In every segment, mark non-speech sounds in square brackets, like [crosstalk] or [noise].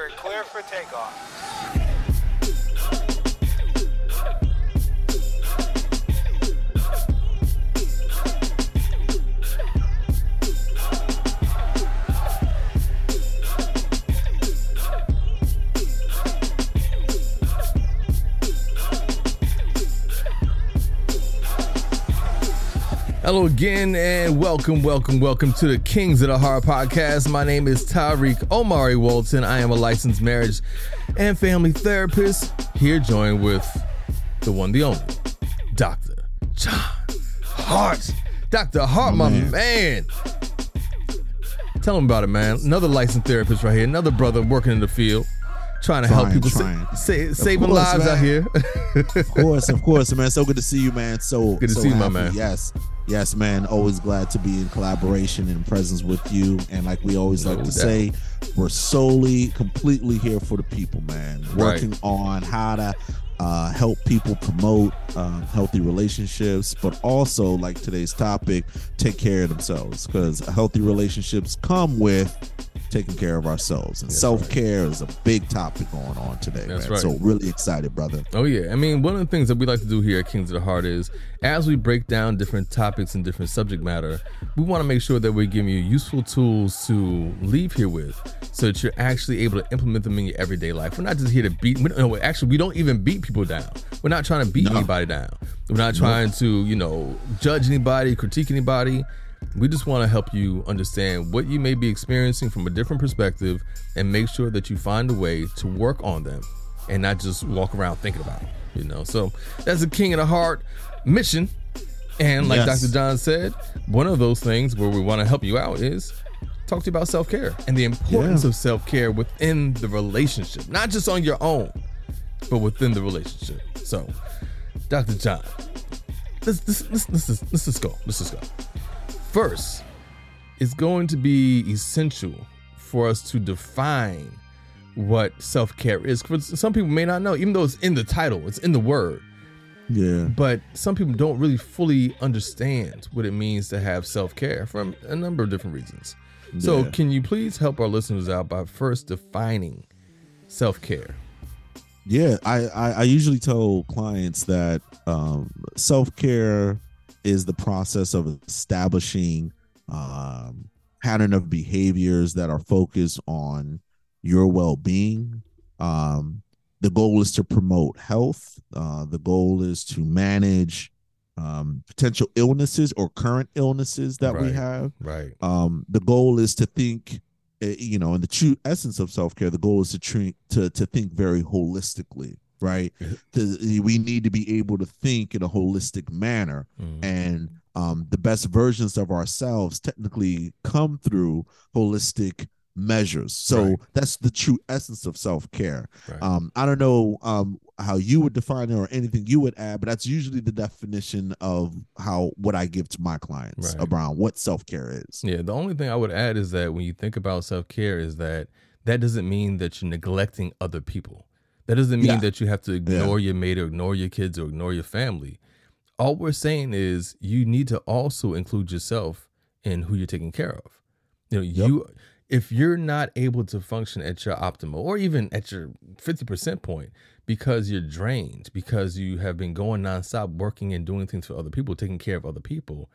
We're clear for takeoff. Hello again, and welcome, welcome, welcome to the Kings of the Heart podcast. My name is Tariiq Omari Walton. I am a licensed marriage and family therapist. Here, joined with the one, the only, Doctor John Hart. Doctor Hart, my man. man. Tell him about it, man. Another licensed therapist right here. Another brother working in the field trying to Trying, help people sa- sa- saving course, lives out here. Of course, of course, man. So good to see you, man. So Good to so see you, my man. Yes, yes, man. Always glad to be in collaboration and presence with you. And like we always No like to doubt. say, we're solely, completely here for the people, man. Working on how to uh, help people promote um, healthy relationships, but also like today's topic, take care of themselves because healthy relationships come with taking care of ourselves and self care is a big topic going on today, That's man. right. So really excited, brother. Oh yeah, I mean, one of the things that we like to do here at Kings of the Heart is, as we break down different topics and different subject matter, we want to make sure that we're giving you useful tools to leave here with, so that you're actually able to implement them in your everyday life. We're not just here to beat. We no, actually, we don't even beat people down. We're not trying to beat No. anybody down. We're not trying to, you know, judge anybody, critique anybody. We just want to help you understand what you may be experiencing from a different perspective and make sure that you find a way to work on them and not just walk around thinking about it. You know, so that's the King of the Heart mission. And like Yes. Dr. John said, one of those things where we want to help you out is talk to you about self care and the importance Yeah. of self care within the relationship, not just on your own, but within the relationship. So, Dr. John, let's let's let's let's, let's just go. Let's just go. First, it's going to be essential for us to define what self care is. For some people may not know, even though it's in the title, it's in the word, Yeah. but some people don't really fully understand what it means to have self care for a number of different reasons. So, Yeah. can you please help our listeners out by first defining self care? Yeah, I, I, I usually tell clients that um, self care is the process of establishing um, pattern of behaviors that are focused on your well being. Um, the goal is to promote health. Uh, the goal is to manage um, potential illnesses or current illnesses that we have. Right. um the goal is to think uh, you know in the true essence of self-care the goal is to treat to to think very holistically right Yeah. We need to be able to think in a holistic manner Mhm. and um the best versions of ourselves technically come through holistic measures so Right. that's the true essence of self-care Right. um i don't know um how you would define it or anything you would add but that's usually the definition of how what i give to my clients Right. around what self-care is Yeah, the only thing I would add is that when you think about self care, is that that doesn't mean that you're neglecting other people. That doesn't mean Yeah. that you have to ignore your mate or ignore your kids or ignore your family. All we're saying is you need to also include yourself in who you're taking care of. You know, you if you're not able to function at your optimal or even at your 50% point because you're drained, because you have been going nonstop working and doing things for other people, taking care of other people,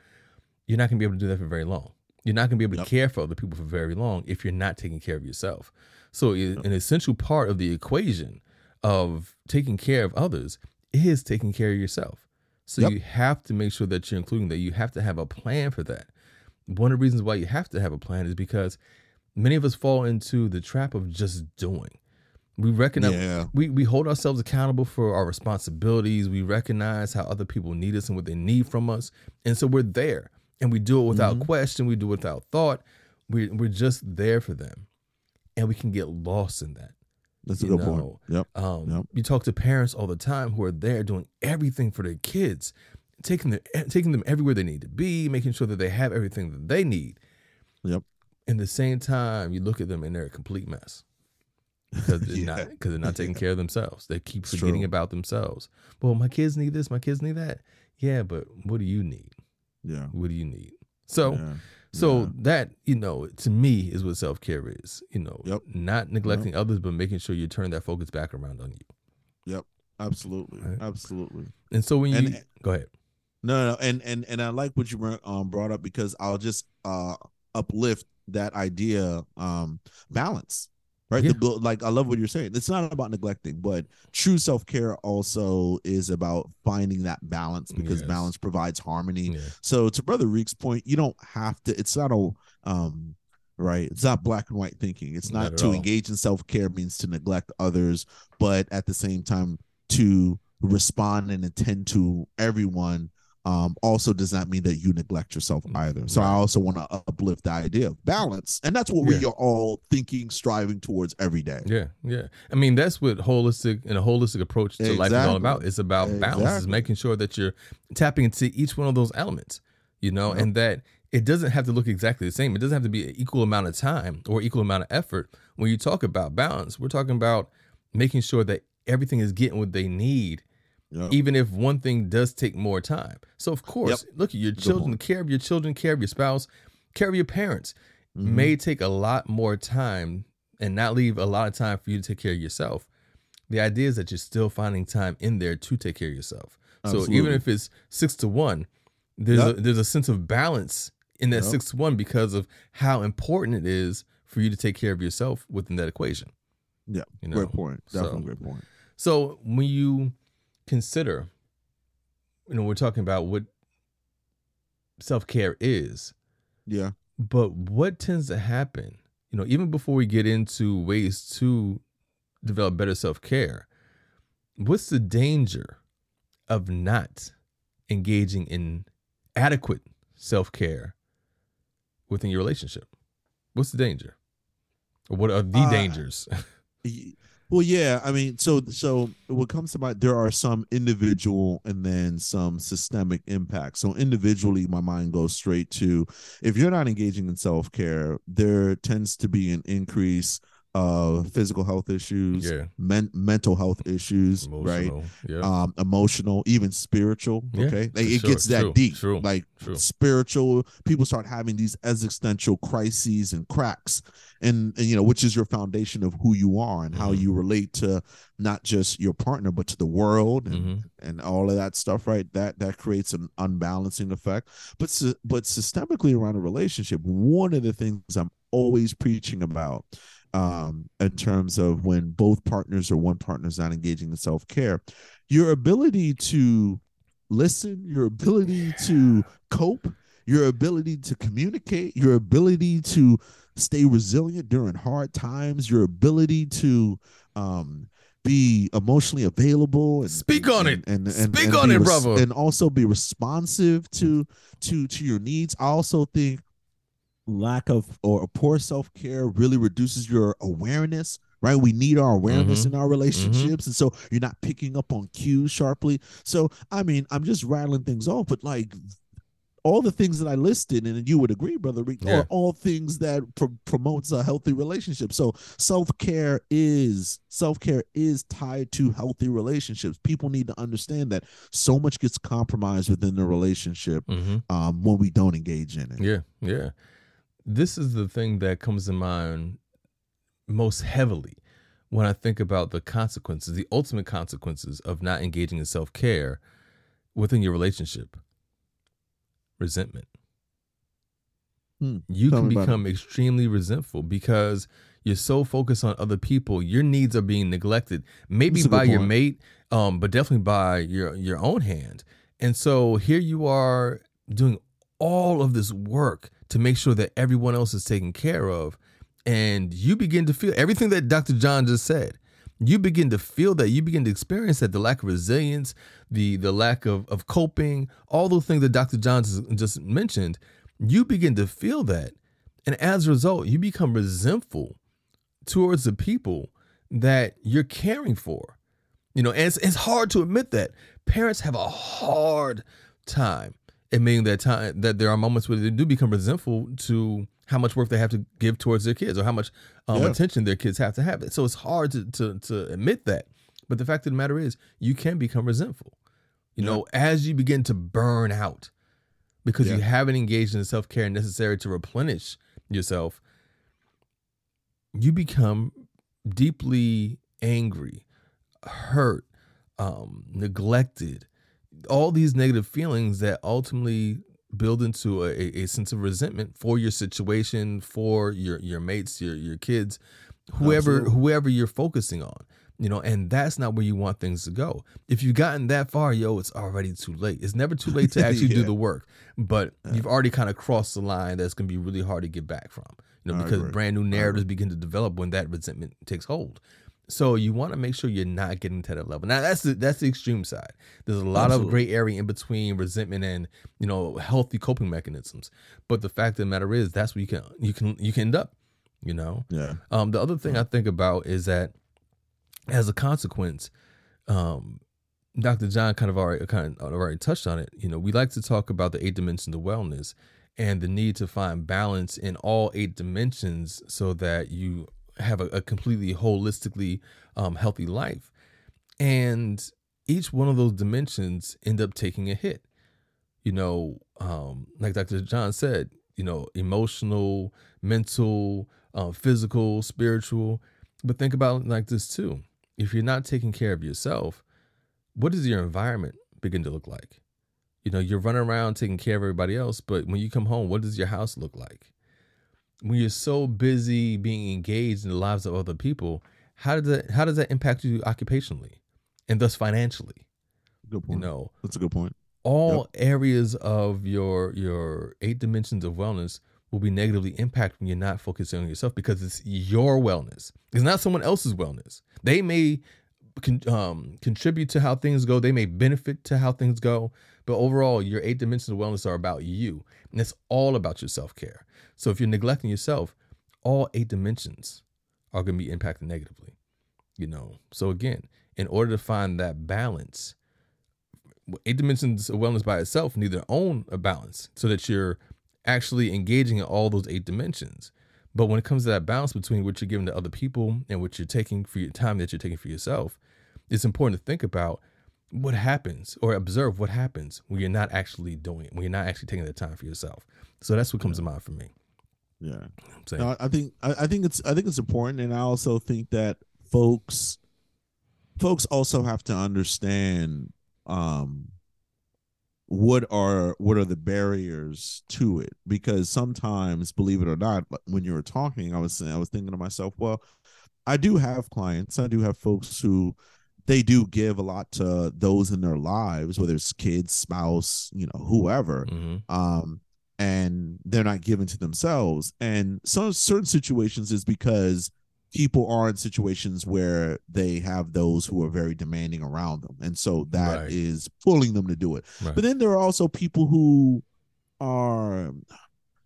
you're not going to be able to do that for very long. You're not going to be able Yep. to care for other people for very long if you're not taking care of yourself. So, i- an essential part of the equation of taking care of others is taking care of yourself. So, Yep. you have to make sure that you're including that. You have to have a plan for that. One of the reasons why you have to have a plan is because many of us fall into the trap of just doing. We recognize Yeah. we, we hold ourselves accountable for our responsibilities. We recognize how other people need us and what they need from us. And so we're there and we do it without Mhm. question. We do it without thought. We, we're just there for them. And we can get lost in that. That's a good know, point. Yep. Um, Yep. You talk to parents all the time who are there doing everything for their kids, taking them, taking them everywhere they need to be, making sure that they have everything that they need. Yep. In the same time, you look at them and they're a complete mess because they're [laughs] Yeah. not because they're not taking [laughs] care of themselves. They keep forgetting about themselves. Well, my kids need this, my kids need that. Yeah, but what do you need? Yeah. What do you need? So Yeah. So Yeah. that, you know, to me is what self care is. You know, Yep. not neglecting others, but making sure you turn that focus back around on you. Yep. Absolutely. Right. Absolutely. And so when you And- go ahead. No, no, and and and I like what you um brought up because I'll just uh uplift that idea um balance. Right. Yeah. The, like I love what you're saying. It's not about neglecting, but true self-care also is about finding that balance because Yes. balance provides harmony. Yeah. So to Brother Reek's point, you don't have to it's not a um right. It's not black and white thinking. It's Not not, to all. engage in self-care means to neglect others, but at the same time to respond and attend to everyone um, also does not mean that you neglect yourself either. So I also want to uplift the idea of balance, and that's what we are all thinking, striving towards every day. Yeah, yeah. I mean, that's what holistic and a holistic approach to life is all about. It's about balance. It's making sure that you're tapping into each one of those elements, you know, and that it doesn't have to look exactly the same. It doesn't have to be an equal amount of time or equal amount of effort. When you talk about balance, we're talking about making sure that everything is getting what they need, Yep. even if one thing does take more time. So, of course, look at your children, point. care of your children, care of your spouse, care of your parents Mhm. may take a lot more time and not leave a lot of time for you to take care of yourself. The idea is that you're still finding time in there to take care of yourself. So even if it's six to one, there's Yep. a there's a sense of balance in that Yep. six to one because of how important it is for you to take care of yourself within that equation. Yeah, You know, great point. Definitely so- great point. So when you consider, you know, we're talking about what self care is, Yeah. but what tends to happen, you know, even before we get into ways to develop better self care, what's the danger of not engaging in adequate self care within your relationship? What's the danger? Or what are the Uh, dangers? [laughs] Well, yeah, I mean, so so what comes to mind, there are some individual and then some systemic impacts. So individually, my mind goes straight to if you're not engaging in self care, there tends to be an increase of physical health issues, yeah, men- mental health issues, right? emotional. Yeah, Um, emotional, even spiritual. Yeah, Okay, like, it sure. gets that True, deep. true, like true. spiritual people start having these existential crises and cracks and, and you know which is your foundation of who you are and how Mhm. you relate to not just your partner but to the world and, Mhm. and all of that stuff right that that creates an unbalancing effect but but systemically around a relationship one of the things i'm always preaching about um in terms of when both partners or one partner is not engaging in self-care your ability to listen your ability to cope your ability to communicate your ability to stay resilient during hard times your ability to um be emotionally available and Speak on and, it. and, and, Speak and on be it, brother. and also be responsive to to to your needs i also think lack of or poor self-care really reduces your awareness right we need our awareness Mhm. in our relationships and so you're not picking up on cues sharply so i mean i'm just rattling things off but like all the things that I listed, and you would agree, brother Rick, Yeah. are all things that pro- promotes a healthy relationship. So self care is self care is tied to healthy relationships. People need to understand that so much gets compromised within the relationship Mhm. um, when we don't engage in it. Yeah, yeah. This is the thing that comes to mind most heavily when I think about the consequences, the ultimate consequences of not engaging in self care within your relationship resentment. Hmm, You tell can become extremely resentful because you're so focused on other people. Your needs are being neglected, maybe That's a good by your point. mate, um, but definitely by your your own hand. And so here you are doing all of this work to make sure that everyone else is taken care of, and you begin to feel everything that Dr. John just said. You begin to feel that you begin to experience that the lack of resilience, the the lack of of coping, all those things that Dr. John just- mentioned. You begin to feel that, and as a result, you become resentful towards the people that you're caring for. You know, and it's, it's hard to admit that parents have a hard time admitting that time that there are moments where they do become resentful to how much work they have to give towards their kids or how much um, Yeah. attention their kids have to have. So it's hard to, to to admit that. But the fact of the matter is, you can become resentful. You Yeah. know, as you begin to burn out, because Yeah. you haven't engaged in the self care necessary to replenish yourself, you become deeply angry, hurt, um, neglected, all these negative feelings that ultimately build into a, a sense of resentment for your situation, for your your mates, your your kids, whoever Absolutely. whoever you're focusing on. You know, and that's not where you want things to go. If you've gotten that far, yo, it's already too late. It's never too late to [laughs] actually do the work, but you've already kind of crossed the line that's going to be really hard to get back from. You know, I because agree. brand new narratives begin to develop when that resentment takes hold. So you want to make sure you're not getting to that level. Now that's the that's the extreme side. There's a lot of gray area in between resentment and you know healthy coping mechanisms. But the fact of the matter is that's where you can you can you can end up. You know. Yeah. Um, the other thing I think about is that as a consequence, um, Dr. John kind of already kind of already touched on it. You know, we like to talk about the eight dimensions of wellness and the need to find balance in all eight dimensions so that you have a, a completely holistically um, healthy life. And each one of those dimensions end up taking a hit. You know, um, like Dr. John said, you know, emotional, mental, uh, physical, spiritual. But think about like this too. If you're not taking care of yourself, what does your environment begin to look like? You know, you're running around taking care of everybody else, but when you come home, what does your house look like? When you're so busy being engaged in the lives of other people, how does that how does that impact you occupationally and thus financially? Good You point. know, That's a good point. all areas of your your eight dimensions of wellness will be negatively impacted when you're not focusing on yourself because it's your wellness. It's not someone else's wellness. They may con- um, contribute to how things go. They may benefit to how things go. But overall, your eight dimensions of wellness are about you, and it's all about your self care. So if you're neglecting yourself, all eight dimensions are going to be impacted negatively. You know. So again, in order to find that balance, eight dimensions of wellness by itself need their own a balance so that you're actually engaging in all those eight dimensions. But when it comes to that balance between what you're giving to other people and what you're taking for your time that you're taking for yourself, it's important to think about what happens or observe what happens when you're not actually doing it, when you're not actually taking the time for yourself. So that's what comes to mind for me. Yeah. I'm saying, No, I- think I, I think it's I think it's important, and I also think that folks folks also have to understand um what are what are the barriers to it because sometimes believe it or not when you were talking i was saying i was thinking to myself well i do have clients i do have folks who they do give a lot to those in their lives whether it's kids spouse you know whoever. Mhm, um and they're not given to themselves and some certain situations is because people are in situations where they have those who are very demanding around them and so that is Right. pulling them to do it right. but then there are also people who are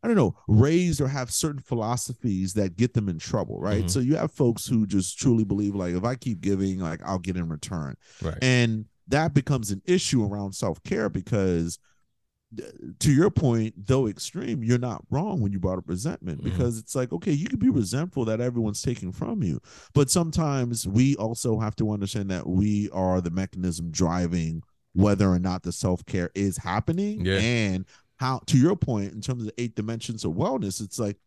I don't know, raised or have certain philosophies that get them in trouble, right? Mhm. So you have folks who just truly believe like if I keep giving, like I'll get in return. right. And that becomes an issue around self-care because to your point, though extreme, you're not wrong when you brought up resentment Mhm. because it's like, okay, you could be resentful that everyone's taking from you. But sometimes we also have to understand that we are the mechanism driving whether or not the self-care is happening Yeah. and how to your point in terms of the eight dimensions of wellness it's like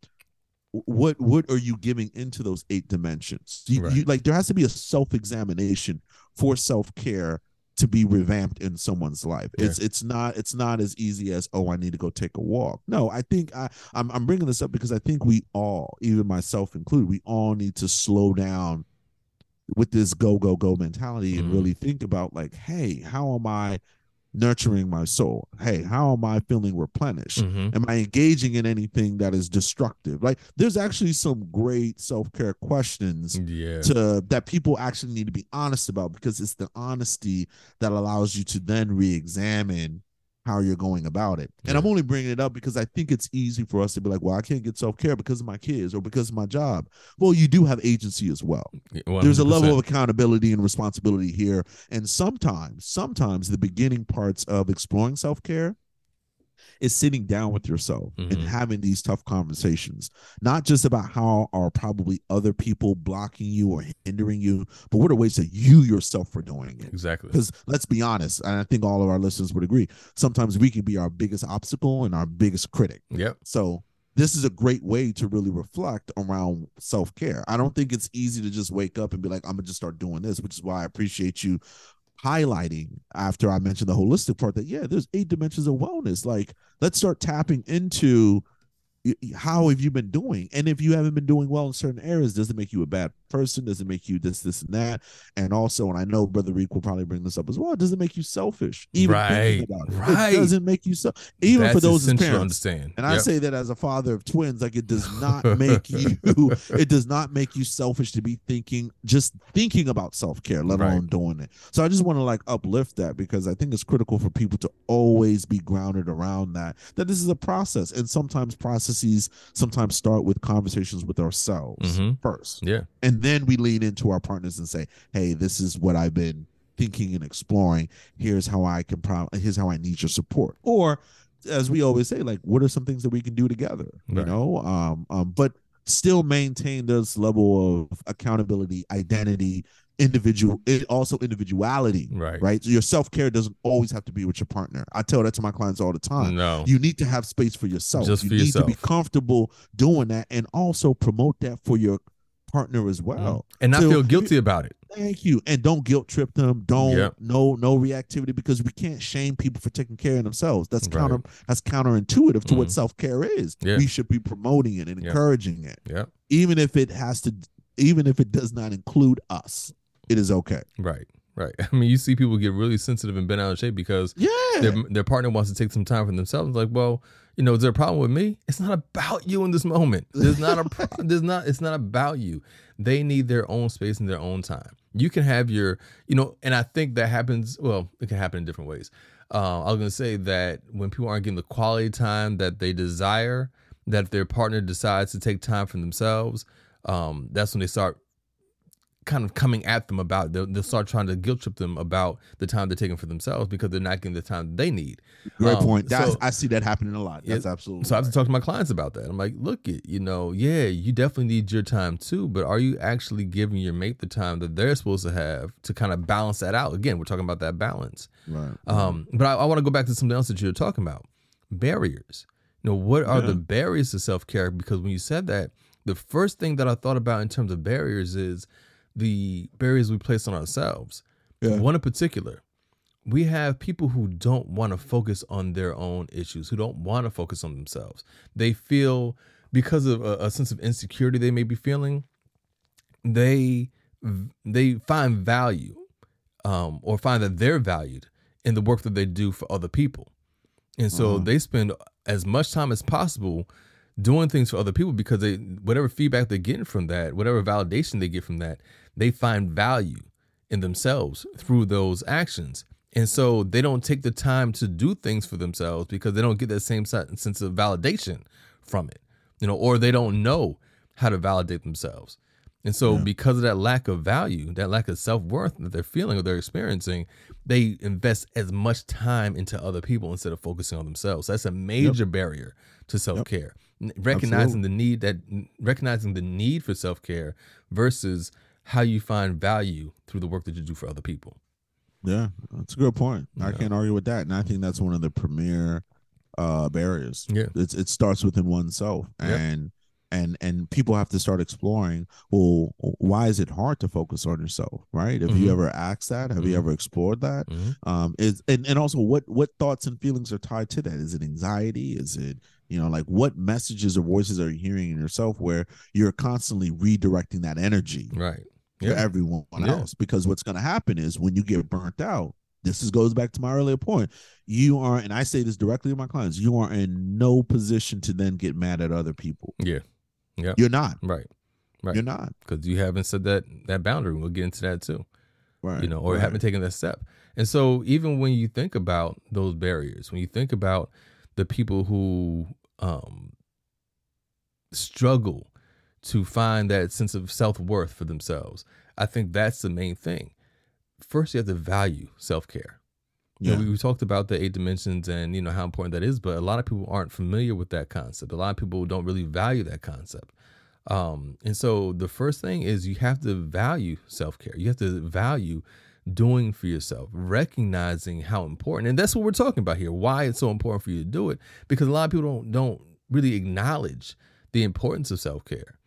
what what are you giving into those eight dimensions you, Right. you like there has to be a self-examination for self-care to be revamped in someone's life. It's it's not it's not as easy as oh i need to go take a walk. No i think i I'm, I'm bringing this up because i think we all even myself included we all need to slow down with this go go go mentality and Mhm. really think about like hey how am i nurturing my soul. Hey how am i feeling replenished? Mhm, am i engaging in anything that is destructive? Like there's actually some great self-care questions Yeah. to that people actually need to be honest about because it's the honesty that allows you to then re-examine how you're going about it. And I'm only bringing it up because I think it's easy for us to be like, well, I can't get self-care because of my kids or because of my job. Well, you do have agency as well. There's a level of accountability and responsibility here. And sometimes, sometimes the beginning parts of exploring self-care is sitting down with yourself and Mhm. having these tough conversations, not just about how are probably other people blocking you or hindering you, but what are ways that you yourself are doing it. Exactly. Because let's be honest, and I think all of our listeners would agree, sometimes we can be our biggest obstacle and our biggest critic. Yep. So this is a great way to really reflect around self-care. I don't think it's easy to just wake up and be like, I'm gonna just start doing this, which is why I appreciate you highlighting after I mentioned the holistic part that yeah, there's eight dimensions of wellness. Like, let's start tapping into how have you been doing and if you haven't been doing well in certain areas does it make you a bad person does it make you this this and that and also and i know brother reek will probably bring this up as well does it make you selfish even thinking Right, about it right. it doesn't make you so even for those as parents understand. and I say that as a father of twins, like it does not [laughs] make you, it does not make you selfish to be thinking, just thinking about self care, let Right. alone doing it. So I just want to like uplift that because I think it's critical for people to always be grounded around that, that this is a process. And sometimes processes sometimes start with conversations with ourselves Mhm. first. yeah. And then we lean into our partners and say, hey, this is what I've been thinking and exploring. Here's how I can, pro- here's how I need your support. Or as we always say, like, what are some things that we can do together? You know, um, um, but still maintain this level of accountability, identity, individual, it also individuality. Right. Right. So your self care doesn't always have to be with your partner. I tell that to my clients all the time. No. You need to have space for yourself. Just you need to be comfortable doing that and also promote that for your partner as well. and not So- feel guilty about it. Thank you. And don't guilt trip them. Don't Yep. no no reactivity because we can't shame people for taking care of themselves. That's Right. counter that's counterintuitive to what Mhm. self care is. Yeah. We should be promoting it and Yeah. encouraging it, Yeah. even if it has to, even if it does not include us. It is okay. Right. Right. [laughs] I mean, you see people get really sensitive and bent out of shape because Yeah. their their partner wants to take some time for themselves. It's like, well, you know, is there a problem with me? It's not about you in this moment. There's not a pro- [laughs] there's not it's not about you. They need their own space and their own time. You can have your, you know, and I think that happens. Well, it can happen in different ways. Uh, I was gonna say that when people aren't getting the quality time that they desire, that if their partner decides to take time for themselves, um, that's when they start kind of coming at them about. They'll, they'll start trying to guilt trip them about the time they're taking for themselves because they're not getting the time they need. Great Um, point. That's, so- I see that happening a lot. Yeah, That's absolutely. So I have to talk to my clients about that. I'm like, look, it, you know, yeah, you definitely need your time too, but are you actually giving your mate the time that they're supposed to have to kind of balance that out? Again, we're talking about that balance. right. Um, but I, I want to go back to something else that you were talking about barriers. You know, what are Yeah. the barriers to self care? Because when you said that, the first thing that I thought about in terms of barriers is the barriers we place on ourselves. Yeah. One in particular, we have people who don't want to focus on their own issues, who don't want to focus on themselves. They feel because of a, a sense of insecurity they may be feeling, they they find value um, or find that they're valued in the work that they do for other people. And so Uh-huh. they spend as much time as possible doing things for other people because they whatever feedback they're getting from that, whatever validation they get from that, they find value in themselves through those actions. And so they don't take the time to do things for themselves because they don't get that same sense of validation from it. You know, or they don't know how to validate themselves. And so, Yeah. because of that lack of value, that lack of self worth that they're feeling or they're experiencing, they invest as much time into other people instead of focusing on themselves. That's a major barrier to self care. Recognizing the need that recognizing the need for self care versus how you find value through the work that you do for other people. Yeah, that's a good point. I can't argue with that, and I think that's one of the premier uh barriers. Yeah. It's it starts within oneself, and and and people have to start exploring. Well, why is it hard to focus on yourself? Right? Have Mhm. you ever asked that? Have you Mhm. ever explored that? Mhm. Um, is and and also what what thoughts and feelings are tied to that? Is it anxiety? Is it you know like what messages or voices are you hearing in yourself where you're constantly redirecting that energy? Right. Yeah. everyone Yeah. else because what's going to happen is when you get burnt out this is goes back to my earlier point you are and i say this directly to my clients you are in no position to then get mad at other people Yeah. Yep. you're not Right. Right. you're not Because you haven't set that that boundary. We'll get into that too. right you know, or right. haven't taken that step. And so even when you think about those barriers, when you think about the people who um, struggle to find that sense of self worth for themselves, I think that's the main thing. First, you have to value self care. You know, we, we talked about the eight dimensions and you know how important that is, but a lot of people aren't familiar with that concept. A lot of people don't really value that concept. Um, and so the first thing is you have to value self care. You have to value doing for yourself, recognizing how important, and that's what we're talking about here. Why it's so important for you to do it, because a lot of people don't don't really acknowledge the importance of self care,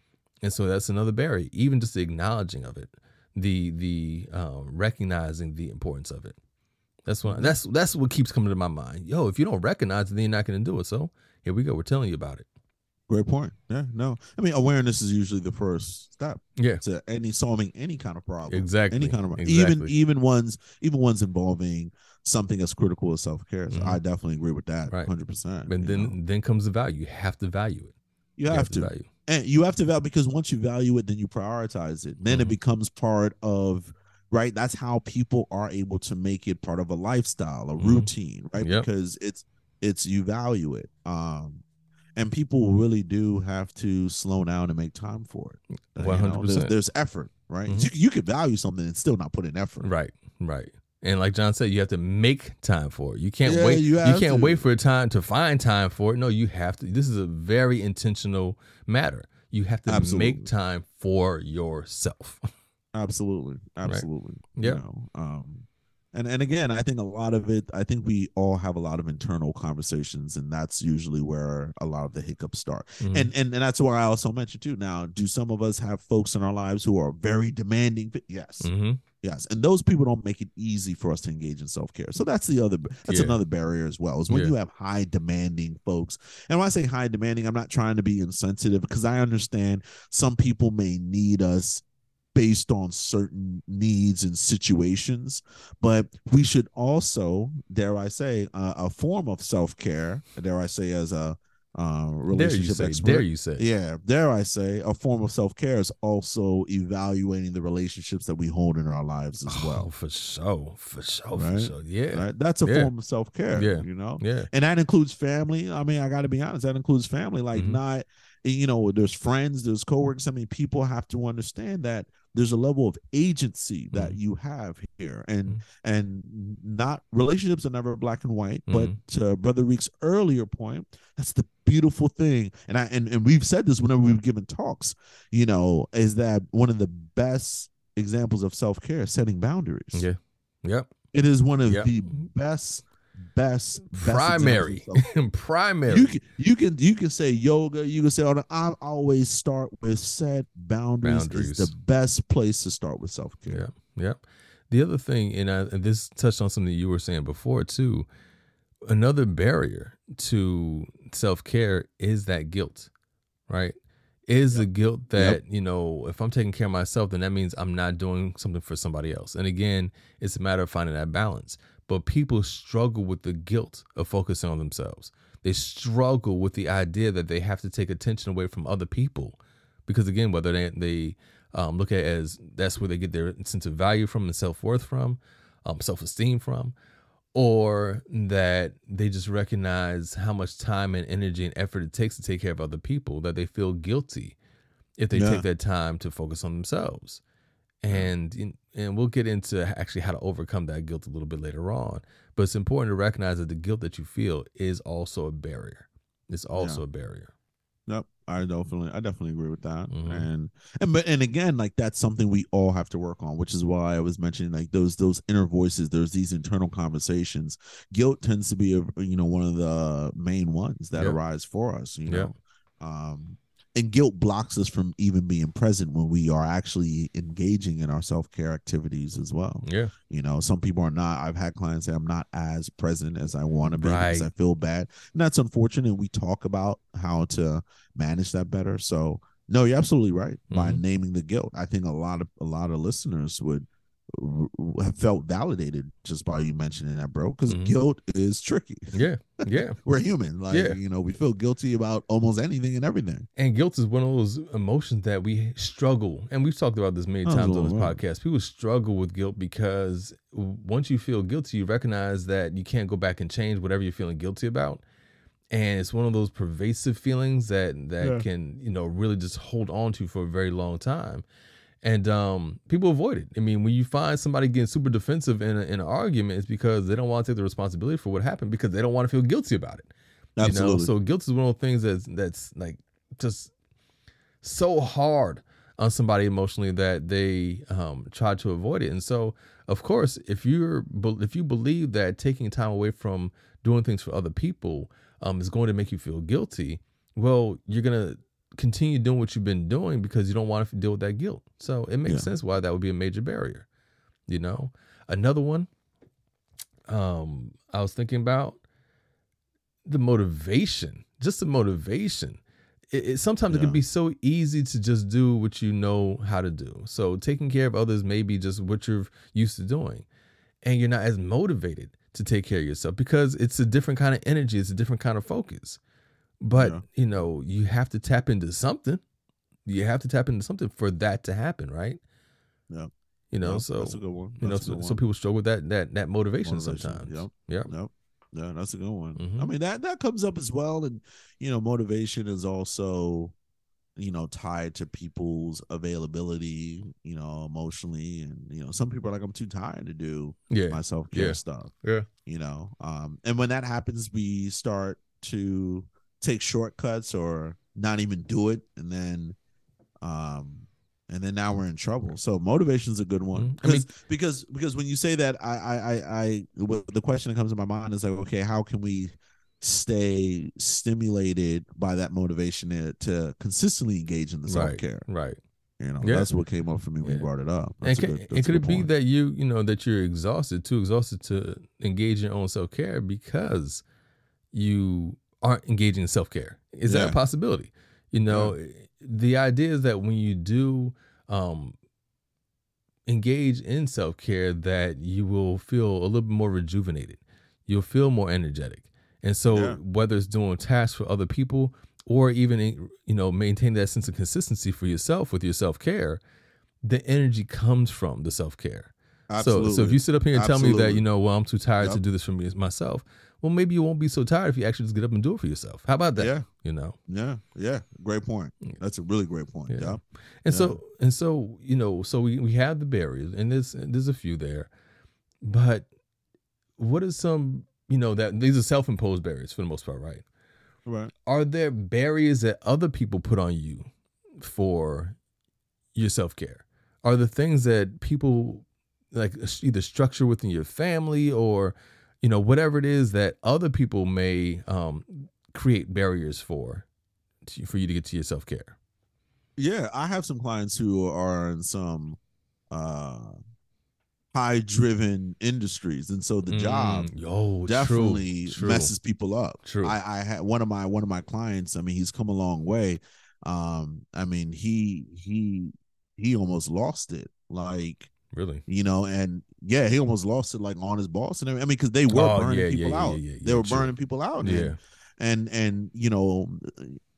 and so that's another barrier. Even just the acknowledging of it, the the um, recognizing the importance of it. That's what that's that's what keeps coming to my mind. Yo, if you don't recognize it, then you're not going to do it. So here we go. We're telling you about it. Great point. Yeah, no. I mean, awareness is usually the first step Yeah, to any solving any kind of problem. exactly. Any kind of even exactly. even ones even ones involving something as critical as self care. So Mhm. I definitely agree with that. Right. Hundred percent. And then then comes the value. You have to value it. you have to. value. And you have to value because once you value it then you prioritize it then it Mhm. becomes part of right that's how people are able to make it part of a lifestyle a Mhm. routine right Yep. because it's it's you value it um and people really do have to slow down and make time for it Uh, you know, 100%. there's, there's effort right Mhm. you, you could value something and still not put in effort Right, right. And like John said, you have to make time for it. You can't Yeah, wait. you You, can't to. wait for a time to find time for it. No, you have to. This is a very intentional matter. You have to Absolutely. make time for yourself. [laughs] Absolutely, absolutely. you know, um, and and again, I think a lot of it. I think we all have a lot of internal conversations, and that's usually where a lot of the hiccups start. Mhm. And and and that's why I also mentioned too. Now, do some of us have folks in our lives who are very demanding? Yes, Mhm. yes, and those people don't make it easy for us to engage in self care. So that's the other. That's Yeah. another barrier as well. Is when Yeah. you have high demanding folks. And when I say high demanding, I'm not trying to be insensitive because I understand some people may need us based on certain needs and situations but we should also dare i say uh, a form of self-care dare i say as a uh, Dare you relationship say? expert Dare you say? yeah dare i say a form of self-care is also evaluating the relationships that we hold in our lives as Oh, well for sure, for sure, Right? for sure. Yeah, right that's a Yeah. form of self-care Yeah. you know yeah. and that includes family i mean i gotta be honest that includes family like Mhm. not you know there's friends there's coworkers i mean people have to understand that there's a level of agency that Mhm. you have here and Mhm. and not relationships are never black and white but to brother reek's earlier point that's the beautiful thing and i and, and we've said this whenever we've given talks you know is that one of the best examples of self-care is setting boundaries Yeah. Yep. it is one of Yep. the best best, best Primary. [laughs] Primary. you can you can you can say yoga. You can say, "Oh, I always start with set boundaries." Boundaries. Is the best place to start with self care. Yeah, yeah. The other thing, and, I, and this touched on something you were saying before too. Another barrier to self care is that guilt, right? Is the guilt that you know if I'm taking care of myself, then that means I'm not doing something for somebody else. And again, it's a matter of finding that balance. But people struggle with the guilt of focusing on themselves. They struggle with the idea that they have to take attention away from other people, because again, whether they they um, look at it as that's where they get their sense of value from and self worth from, um, self esteem from, or that they just recognize how much time and energy and effort it takes to take care of other people that they feel guilty if they Yeah. take that time to focus on themselves. And and we'll get into actually how to overcome that guilt a little bit later on. But it's important to recognize that the guilt that you feel is also a barrier. It's also a barrier. Yep, I definitely, I definitely agree with that. Mhm. And and but and again, like that's something we all have to work on, which is why I was mentioning like those those inner voices. There's these internal conversations. Guilt tends to be a you know one of the main ones that Yep. arise for us. You Yep. know, um, and guilt blocks us from even being present when we are actually engaging in our self care activities as well. Yeah. You know, some people are not. I've had clients say I'm not as present as I want to be because I feel bad, and that's unfortunate. And we talk about how to manage that better. So, no, you're absolutely right. By Mhm. naming the guilt, I think a lot of a lot of listeners would have felt validated just by you mentioning that, bro. Because Mhm. guilt is tricky. Yeah. Yeah. [laughs] We're human. Like Yeah. you know, we feel guilty about almost anything and everything. And guilt is one of those emotions that we struggle, and we've talked about this many Oh, times on this podcast. People struggle with guilt because once you feel guilty, you recognize that you can't go back and change whatever you're feeling guilty about, and it's one of those pervasive feelings that that Yeah. can you know really just hold on to for a very long time. And um, people avoid it. I mean, when you find somebody getting super defensive in, a, in an argument, it's because they don't want to take the responsibility for what happened because they don't want to feel guilty about it. Absolutely. You know, so guilt is one of the things that's that's like just so hard on somebody emotionally that they um, try to avoid it. And so, of course, if you're if you believe that taking time away from doing things for other people um, is going to make you feel guilty, well, you're gonna continue doing what you've been doing because you don't want to deal with that guilt. So it makes Yeah. sense why that would be a major barrier. You know, another one. Um, I was thinking about the motivation, just the motivation. It, it sometimes it can be so easy to just do what you know how to do. So taking care of others may be just what you're used to doing, and you're not as motivated to take care of yourself because it's a different kind of energy, it's a different kind of focus. But Yeah. you know, you have to tap into something. You have to tap into something for that to happen, right? Yeah. You know, Yep, so that's a good one. you know, That's so, good so people struggle with that that that motivation, Motivation, sometimes. yep. Yeah. Yep. Yeah, that's a good one. Mhm. I mean that that comes up as well, and you know, motivation is also, you know, tied to people's availability, you know, emotionally, and you know, some people are like, I'm too tired to do Yeah. my self care Yeah. stuff. Yeah. You know, um, and when that happens, we start to take shortcuts or not even do it, and then, um. And then now we're in trouble. So motivation is a good one Mhm. I mean- because because because when you say that, I I I, I the question that comes to my mind is like, okay, how can we stay stimulated by that motivation to, to consistently engage in the self-care Right. You know, Yeah. that's what came up for me when Yeah. you brought it up. And, That's a can, good- and could it good be that you, you know, that you're exhausted, too exhausted to engage in your own self care because you aren't engaging in self care? Is that a possibility? You know, the idea is that when you do um, engage in self care, that you will feel a little bit more rejuvenated. You'll feel more energetic. And so, Yeah. whether it's doing tasks for other people or even, you know, maintain that sense of consistency for yourself with your self care, the energy comes from the self care. So, so if you sit up here and tell me that, you know, well, I'm too tired to do this for me myself, well, maybe you won't be so tired if you actually just get up and do it for yourself. How about that? Yeah. You know? yeah, yeah, great point. That's a really great point. Yeah. Yeah, And so, and so, you know, so we, we have the barriers and there's, there's a few there, but what are some, you know, that these are self-imposed barriers for the most part, right? right. Are there barriers that other people put on you for your self-care? Are the things that people like either structure within your family or, you know, whatever it is that other people may um, create barriers for, to, for you to get to your self-care? Yeah, I have some clients who are in some uh high driven industries, and so the job Mm, yo, definitely true, true. messes people up. True. I, I had one of my one of my clients. I mean, he's come a long way. Um, I mean, he he he almost lost it. Like Really? you know, and yeah, he almost lost it like on his boss and everything. I mean, because they were Oh, burning yeah, people yeah, out. yeah, they were true. burning people out. and- Yeah. and and you know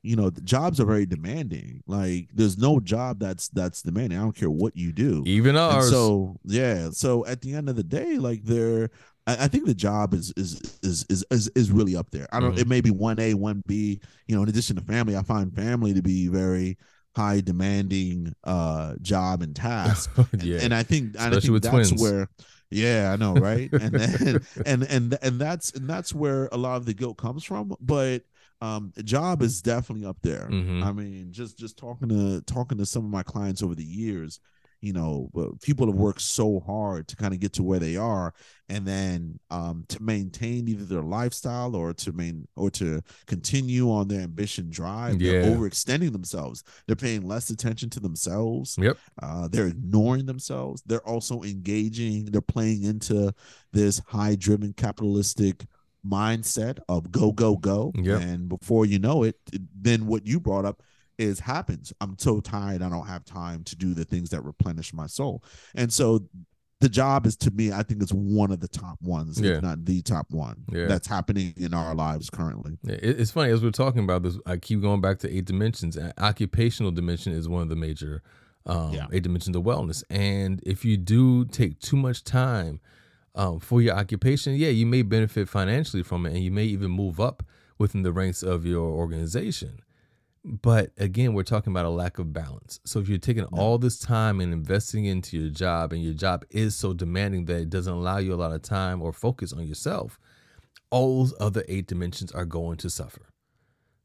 you know the jobs are very demanding like there's no job that's that's demanding i don't care what you do Even and ours. so yeah so at the end of the day like they're I, think the job is is is is is, is really up there i don't Mhm. it may be 1a 1b you know in addition to family i find family to be very high demanding uh job and task [laughs] and, yeah. and I think and I think that's twins. where yeah, I know, right? And [laughs] then and and and that's and that's where a lot of the guilt comes from. But um job is definitely up there. Mhm. I mean, just just talking to talking to some of my clients over the years, you know, people have worked so hard to kind of get to where they are, and then um to maintain either their lifestyle or to main or to continue on their ambition drive. They're overextending themselves. They're paying less attention to themselves. Yep. Uh, they're ignoring themselves. They're also engaging. They're playing into this high-driven capitalistic mindset of go go go. Yep. And before you know it, then what you brought up is happens. I'm so tired. I don't have time to do the things that replenish my soul. And so the job is to me, I think it's one of the top ones, Yeah. if not the top one Yeah. that's happening in our lives currently. Yeah, It's funny as we're talking about this. I keep going back to eight dimensions. Occupational dimension is one of the major um, Yeah. eight dimensions of wellness. And if you do take too much time um, for your occupation, yeah, you may benefit financially from it, and you may even move up within the ranks of your organization. But again, we're talking about a lack of balance. So if you're taking all this time and investing into your job, and your job is so demanding that it doesn't allow you a lot of time or focus on yourself, all those other eight dimensions are going to suffer.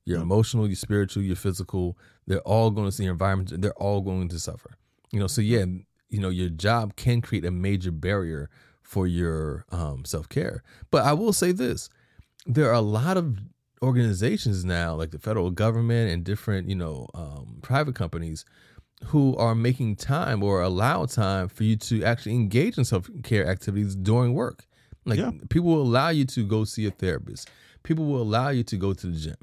Your Yeah. emotional, your spiritual, your physical, they're all going to see your environment, they're all going to suffer. You know, so yeah, you know, your job can create a major barrier for your um, self care. But I will say this there are a lot of organizations now, like the federal government and different, you know, um, private companies who are making time or allow time for you to actually engage in self care activities during work. Like Yeah. people will allow you to go see a therapist. People will allow you to go to the gym.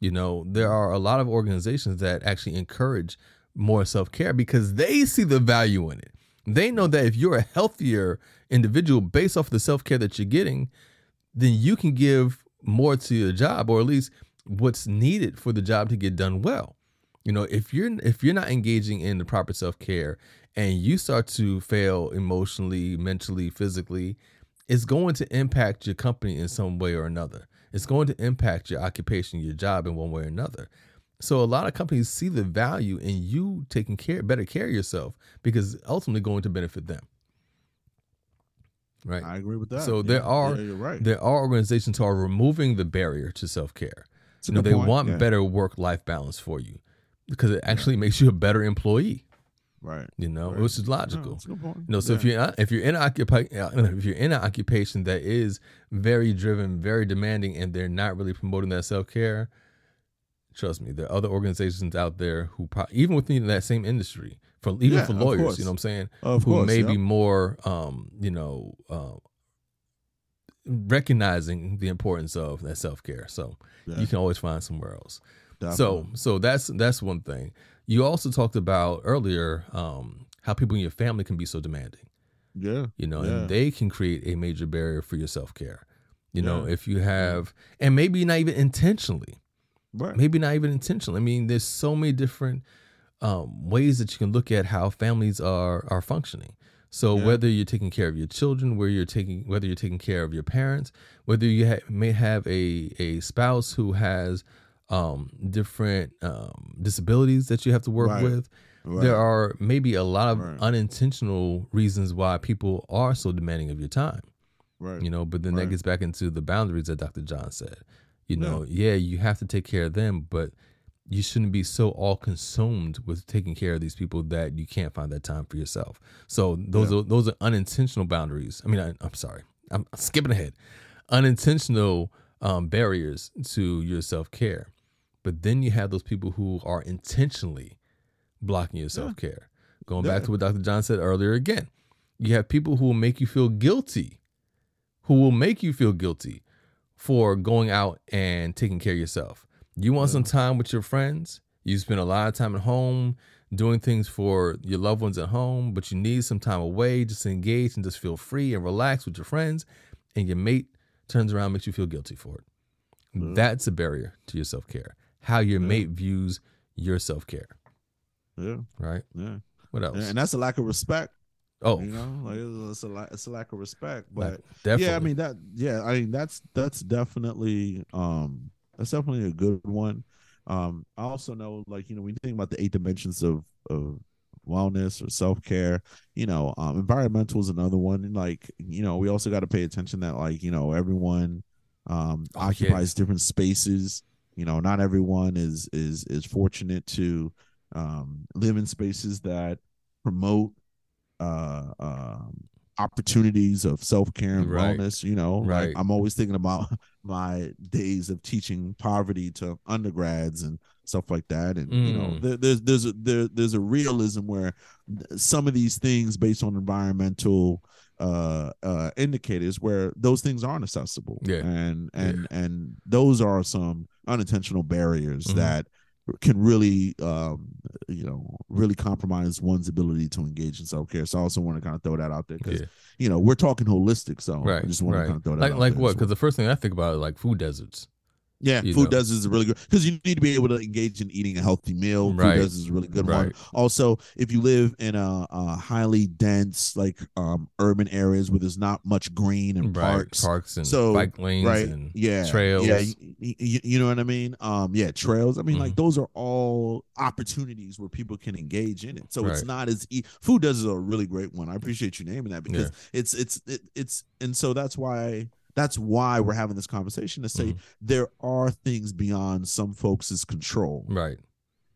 You know, there are a lot of organizations that actually encourage more self care because they see the value in it. They know that if you're a healthier individual based off the self care that you're getting, then you can give more to your job or at least what's needed for the job to get done well. You know, if you're if you're not engaging in the proper self-care and you start to fail emotionally, mentally, physically, it's going to impact your company in some way or another. It's going to impact your occupation, your job in one way or another. So a lot of companies see the value in you taking care, better care of yourself because ultimately going to benefit them. Right. I agree with that. So Yeah, there are yeah, right. there are organizations who are removing the barrier to self care. You know, they point, want yeah. better work life balance for you because it actually makes you a better employee. Right. You know, Right. which is No, logical. it's a good point. You know, so if you're not, if you're in occupy uh, if you're in an occupation that is very driven, very demanding, and they're not really promoting that self care, trust me, there are other organizations out there who pro- even within that same industry, for even Yeah, for lawyers, you know what I'm saying, of who course, may yeah. be more, um, you know, uh, recognizing the importance of that self care. So Yeah, you can always find somewhere else. So definitely. so that's that's one thing. You also talked about earlier um, how people in your family can be so demanding, yeah, you know, and they can create a major barrier for your self care. You know, if you have, and maybe not even intentionally, right. maybe not even intentionally. I mean, there's so many different um, ways that you can look at how families are are functioning. So Yeah. whether you're taking care of your children, where you're taking whether you're taking care of your parents, whether you ha- may have a a spouse who has um, different um, disabilities that you have to work Right. with, right. there are maybe a lot of Right. unintentional reasons why people are so demanding of your time right. you know but then that gets back into the boundaries that dr john said you Yeah. know yeah you have to take care of them but you shouldn't be so all consumed with taking care of these people that you can't find that time for yourself. So those Yeah. are those are unintentional boundaries. I mean I, i'm sorry. I'm skipping ahead. Unintentional um, barriers to your self-care. But then you have those people who are intentionally blocking your self-care. Going back to what dr john said earlier again you have people who will make you feel guilty who will make you feel guilty for going out and taking care of yourself. You want some time with your friends, you spend a lot of time at home doing things for your loved ones at home, but you need some time away just to engage and just feel free and relax with your friends, and your mate turns around makes you feel guilty for it. That's a barrier to your self care. How your Yeah. mate views your self care, yeah, right? yeah. What else? And, that's a lack of respect. oh, You know, like it's, a la- it's a lack of respect. like, But definitely. yeah, I mean that. Yeah, I mean that's that's definitely um that's definitely a good one. Um, I also know like you know when you think about the eight dimensions of of wellness or self care, you know, um, environmental is another one. And like you know, we also got to pay attention that like you know everyone um Oh, yeah. occupies different spaces. You know, not everyone is is is fortunate to um live in spaces that promote uh um opportunities of self-care and Right. wellness you know Right. like i'm always thinking about [laughs] my days of teaching poverty to undergrads and stuff like that and you know Mm. there, there's there's a there, there's a realism where some of these things based on environmental uh uh indicators where those things aren't accessible Yeah. and and and those are some unintentional barriers Mhm. that can really um you know really compromise one's ability to engage in self-care so i also want to kind of throw that out there because Yeah. you know we're talking holistic so right, i just want right. to kind of throw that like out like what? Because well. the first thing I think about is like food deserts. Yeah you food know. does is really good because you need to be able to engage in eating a healthy meal Right. food deserts is a really good one also if you live in a, a highly dense like um urban areas where there's not much green and right, parks parks and So, bike lanes right and yeah trails. yeah y- you, you know what I mean? Um, yeah, trails. I mean, like Mhm. those are all opportunities where people can engage in it. So it's not as e- food deserts is a really great one. I appreciate you naming that because it's it's it, it's and so that's why that's why we're having this conversation to say Mhm. there are things beyond some folks' control Right.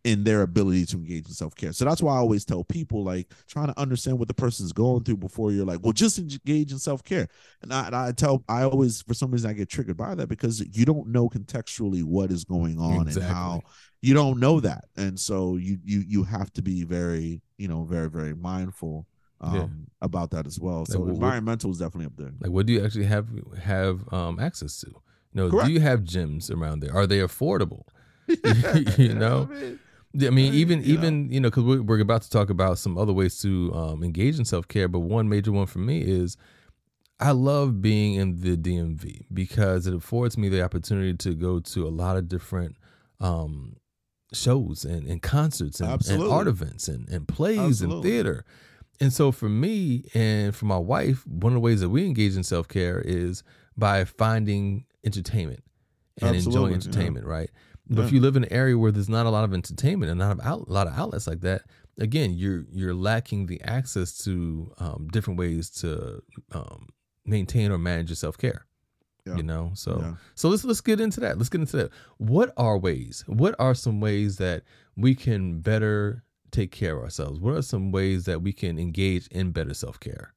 in their ability to engage in self-care. So that's why I always tell people like trying to understand what the person's going through before you're like, well, just engage in self-care. And I, and I tell I always for some reason I get triggered by that because you don't know contextually what is going on Exactly. and how you don't know that. And so you you you have to be very, you know, very, very mindful um Yeah. about that as well. So what- environmental is definitely up there. Like, what do you actually have have um, access to? You know, Correct. do you have gyms around there? Are they affordable? [laughs] [laughs] You know? I mean, I mean, even you know. even you know, because we're, we're about to talk about some other ways to um, engage in self care, but one major one for me is I love being in the DMV because it affords me the opportunity to go to a lot of different um, shows and, and concerts and, and art events and, and plays and theater. And so for me and for my wife, one of the ways that we engage in self care is by finding entertainment and Absolutely, enjoying yeah. entertainment, right? But if you live in an area where there's not a lot of entertainment and not a, out, a lot of outlets like that, again, you're you're lacking the access to um, different ways to um, maintain or manage your self care. Yeah. You know, so Yeah. so let's let's get into that. Let's get into that. What are ways? What are some ways that we can better take care of ourselves? What are some ways that we can engage in better self care?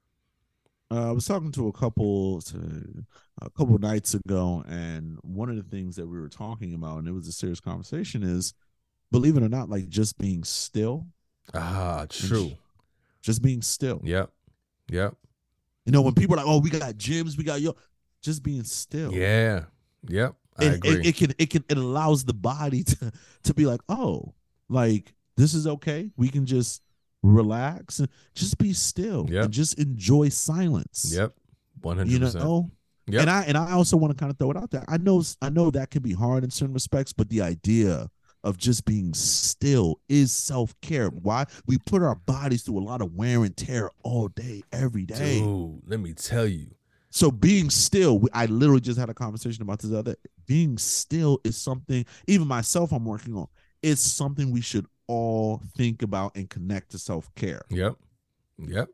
Uh, I was talking to a couple to, a couple nights ago, and one of the things that we were talking about, and it was a serious conversation, is believe it or not, like just being still, Ah, true. just being still. Yep. Yep. You know, when people are like, "Oh, we got gyms, we got yo," just being still. Yeah. Yep. I and, agree. and it can it can it allows the body [laughs] to to be like, "Oh, like this is okay. We can just relax and just be still Yep. and just enjoy silence." yep. One hundred you percent. know Yep. and i and i also want to kind of throw it out there i know i know that can be hard in certain respects but the idea of just being still is self-care why we put our bodies through a lot of wear and tear all day every day Dude, let me tell you. so being still i literally just had a conversation about this other being still is something even myself i'm working on it's something we should all think about and connect to self-care Yep. Yep.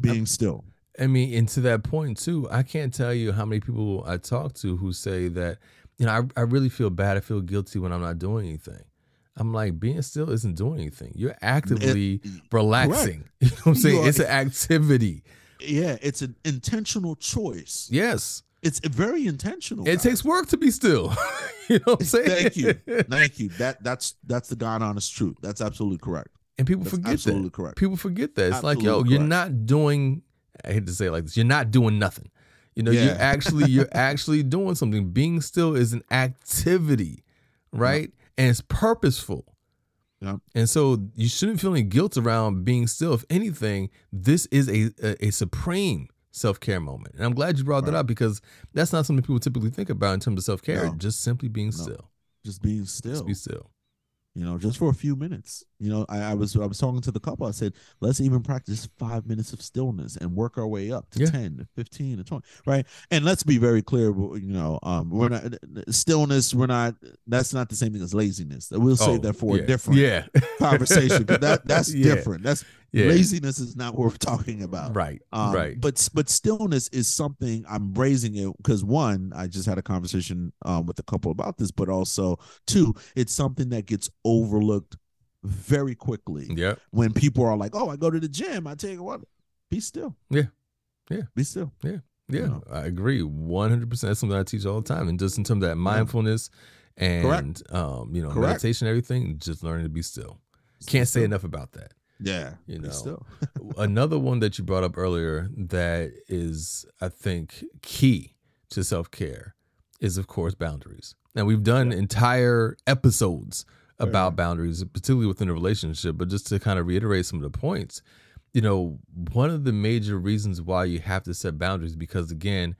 being still I mean, and to that point too, I can't tell you how many people I talk to who say that, you know, I, I really feel bad. I feel guilty when I'm not doing anything. I'm like, being still isn't doing anything. You're actively relaxing. [laughs] You know what I'm saying? Are- It's an activity. yeah it's an intentional choice Yes. It's very intentional It guys. takes work to be still. [laughs] you know what I'm saying? Thank you. [laughs] Thank you. That that's that's the God honest truth. That's absolutely correct. And people That's forget absolutely that. correct. People forget that. It's like, yo, Absolutely you're not doing I hate to say it like this, you're not doing nothing. You know, you're [laughs] actually you're actually doing something. Being still is an activity, right? And it's purposeful. Yep. And so you shouldn't feel any guilt around being still. If anything, this is a a, a supreme self-care moment. And I'm glad you brought that up because that's not something people typically think about in terms of self-care. No. Just simply being still. Just being still. Just be still. you know, just for a few minutes. You know, I, I was I was talking to the couple. I said, let's even practice five minutes of stillness and work our way up to Yeah. 10, to 15, to 20. Right. And let's be very clear, you know, um, we're not stillness, we're not that's not the same thing as laziness. We'll save Oh, that for yeah. a different yeah. conversation. that [laughs] that's Yeah. different. That's Yeah. laziness is not what we're talking about. Right. Um, right. But but stillness is something I'm raising it because one, I just had a conversation um, with a couple about this, but also two, it's something that gets overlooked very quickly Yep. when people are like, "Oh, I go to the gym, I take a walk." Be still. Yeah. Yeah. Be still. Yeah, know? I agree. 100%. That's something I teach all the time. And just in terms of that mindfulness and, Correct. um, you know, Correct. meditation, everything, just learning to be still. Can't say enough about that. Yeah. You know. Another one that you brought up earlier that is, I think, key to self care is, of course, boundaries. Now, we've done entire episodes about Right. boundaries, particularly within a relationship, but just to kind of reiterate some of the points, you know, one of the major reasons why you have to set boundaries because, again,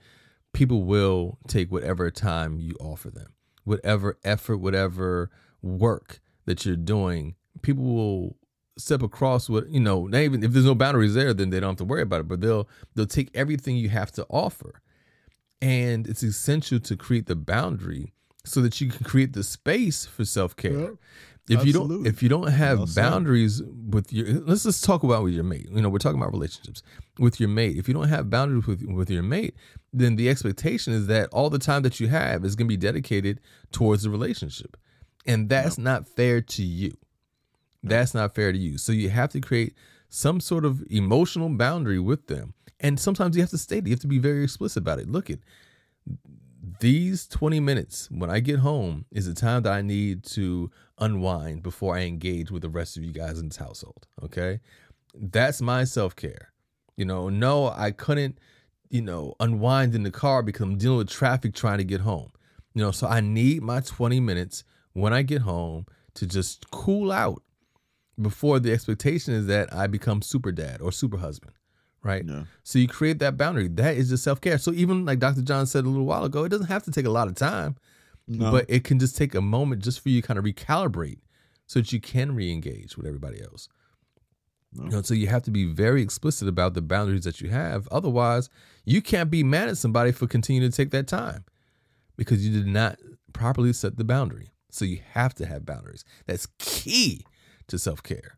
people will take whatever time you offer them, whatever effort, whatever work that you're doing, people will step across what you know not even if there's no boundaries there then they don't have to worry about it but they'll they'll take everything you have to offer and it's essential to create the boundary so that you can create the space for self-care. Yeah, if you don't if you don't have Well boundaries with your let's just talk about with your mate. You know, we're talking about relationships with your mate. If you don't have boundaries with with your mate, then the expectation is that all the time that you have is going to be dedicated towards the relationship. And that's not fair to you. That's not fair to you. So you have to create some sort of emotional boundary with them. And sometimes you have to state it. You have to be very explicit about it. Look at these 20 minutes when I get home is the time that I need to unwind before I engage with the rest of you guys in this household. Okay. That's my self care. You know, no, I couldn't, you know, unwind in the car because I'm dealing with traffic trying to get home. You know, so I need my 20 minutes when I get home to just cool out before the expectation is that I become super dad or super husband, right? Yeah. So you create that boundary. That is just self care. So even like Dr. John said a little while ago, it doesn't have to take a lot of time, No. but it can just take a moment just for you to kind of recalibrate so that you can re-engage with everybody else. No. You know, so you have to be very explicit about the boundaries that you have. Otherwise, you can't be mad at somebody for continuing to take that time because you did not properly set the boundary. So you have to have boundaries. That's key to self care.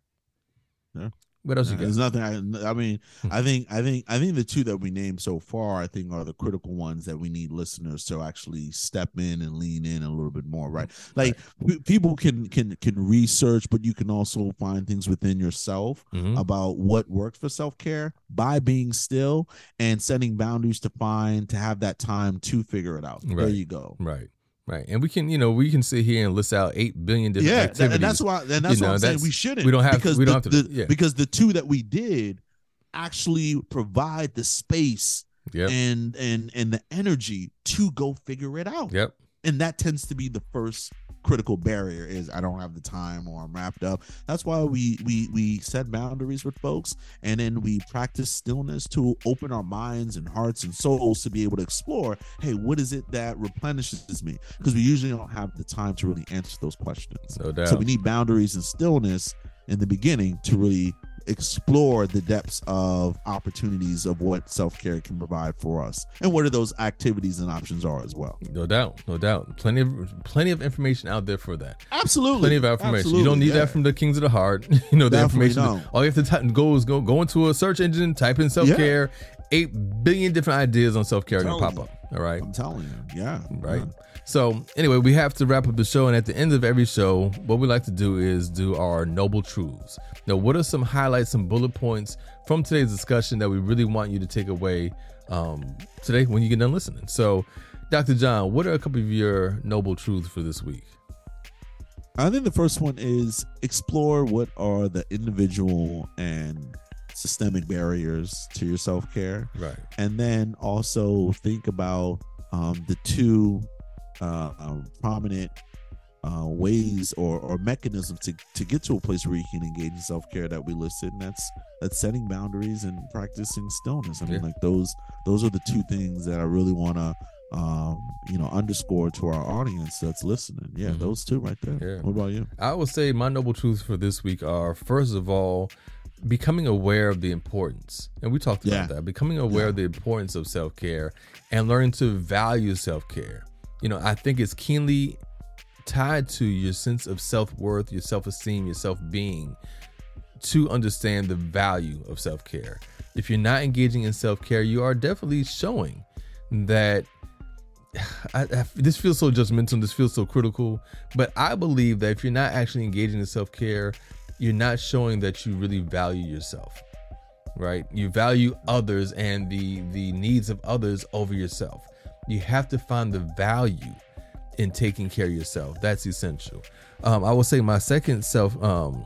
Yeah. What else you got? There's nothing. I, I mean, Hmm. I think, I think, I think the two that we named so far, I think, are the critical ones that we need listeners to actually step in and lean in a little bit more. Right? Like pe- people can can can research, but you can also find things within yourself Mhm. about what works for self care by being still and setting boundaries to find to have that time to figure it out. There you go. Right. Right. And we can, you know, we can sit here and list out eight billion different yeah, activities. and that's why, and that's You why know, I'm saying we shouldn't. we don't have- because we don't the, have to- the- yeah. because the two that we did actually provide the space yep. and and and the energy to go figure it out. Yep. And that tends to be the first critical barrier is I don't have the time or I'm wrapped up. That's why we we we set boundaries with folks and then we practice stillness to open our minds and hearts and souls to be able to explore, hey, what is it that replenishes me? Because we usually don't have the time to really answer those questions. No doubt. So we need boundaries and stillness in the beginning to really explore the depths of opportunities of what self-care can provide for us and what are those activities and options are as well. no doubt. No doubt. Plenty of plenty of information out there for that. Absolutely. Plenty of information. you don't need yeah. that from the Kings of the Heart. [laughs] you know, the Definitely information. don't. All you have to type, go is go go into a search engine, type in self care. Eight billion different ideas on self care are gonna pop up. All right. I'm telling you. Yeah. right? Yeah. So anyway, we have to wrap up the show, and at the end of every show, what we like to do is do our noble truths. Now, what are some highlights, some bullet points from today's discussion that we really want you to take away um, today when you get done listening? So, Dr. John, what are a couple of your noble truths for this week? I think the first one is explore what are the individual and systemic barriers to your self-care Right. and then also think about um, the two uh, um, prominent uh, ways or, or mechanisms to, to get to a place where you can engage in self-care that we listed and that's that's setting boundaries and practicing stillness i mean Yeah. like those those are the two things that i really want to um, you know underscore to our audience that's listening yeah Mhm. those two right there Yeah. what about you I would say my noble truths for this week are first of all, becoming aware of the importance. And we talked about Yeah. that. Becoming aware Yeah. of the importance of self care and learning to value self care. You know, I think it's keenly tied to your sense of self worth, your self esteem, your self being to understand the value of self care. If you're not engaging in self care, you are definitely showing that [sighs] I, I, this feels so judgmental. This feels so critical. But I believe that if you're not actually engaging in self care, you're not showing that you really value yourself. Right? You value others and the the needs of others over yourself. You have to find the value in taking care of yourself. That's essential. Um, I will say my second self um,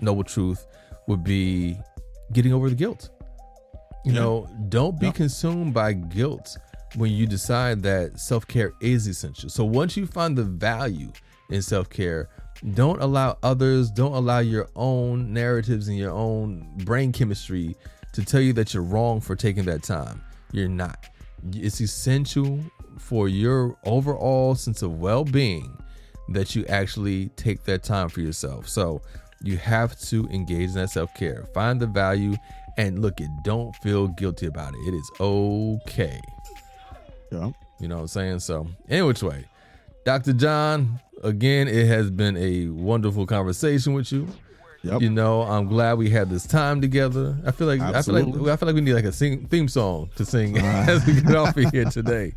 noble truth would be getting over the guilt. You Yeah. know, don't be Yeah. consumed by guilt when you decide that self care is essential. So once you find the value in self care, don't allow others, don't allow your own narratives and your own brain chemistry to tell you that you're wrong for taking that time. You're not. It's essential for your overall sense of well being that you actually take that time for yourself. So you have to engage in that self care. Find the value and look it. Don't feel guilty about it. It is okay. yeah You know what I'm saying? So, any which way. Dr. John, again, it has been a wonderful conversation with you. Yep. You know, I'm glad we had this time together. I feel like I feel like I feel like we need like a sing, theme song to sing [laughs] [laughs] as we get off of here today.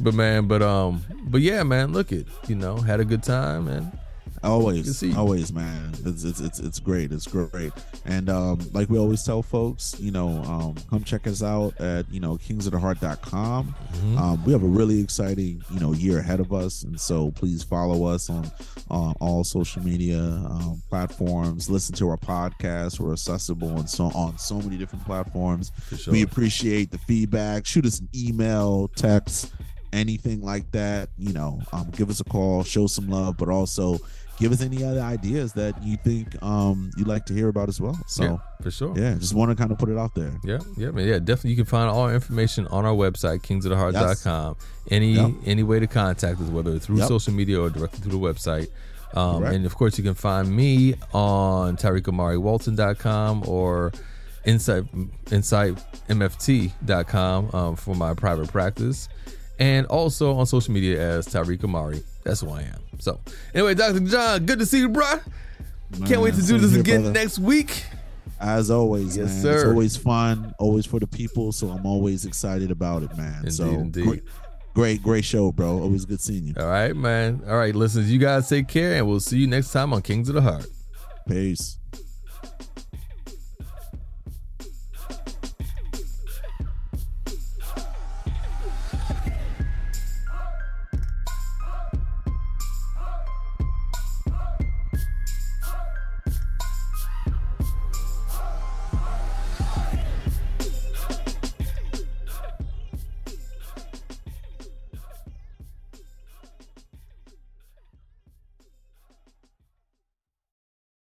but man, but um, but yeah, man, look it. You know, had a good time, man. Always, always, man. It's, it's it's it's great. It's great. And um, like we always tell folks, you know, um, come check us out at you know kingsoftheheart.com. Mm-hmm. Um, we have a really exciting you know year ahead of us, and so please follow us on on all social media um, platforms. Listen to our podcast. We're accessible and so on so many different platforms. Sure. We appreciate the feedback. Shoot us an email, text, anything like that. You know, um, give us a call, show some love, but also give us any other ideas that you think um, you'd like to hear about as well. So, yeah, for sure. Yeah, just want to kind of put it out there. Yeah, yeah, man. Yeah, definitely. You can find all our information on our website, kingsoftheheart.com. Any Yep. any way to contact us, whether through Yep. social media or directly through the website. Um, and of course, you can find me on TariiqAmariWalton.com or Insight InsightMFT.com um, for my private practice, and also on social media as Tariiq Amari. That's who I am. So, anyway, Dr. John, good to see you, bro. Can't wait to do this here, again brother. next week. As always, Yes, man. It's sir. always fun, always for the people. So I'm always excited about it, man. Indeed, so indeed. Great, great, great show, bro. Always good seeing you. All right, man. All right, listen, you guys take care, and we'll see you next time on Kings of the Heart. Peace.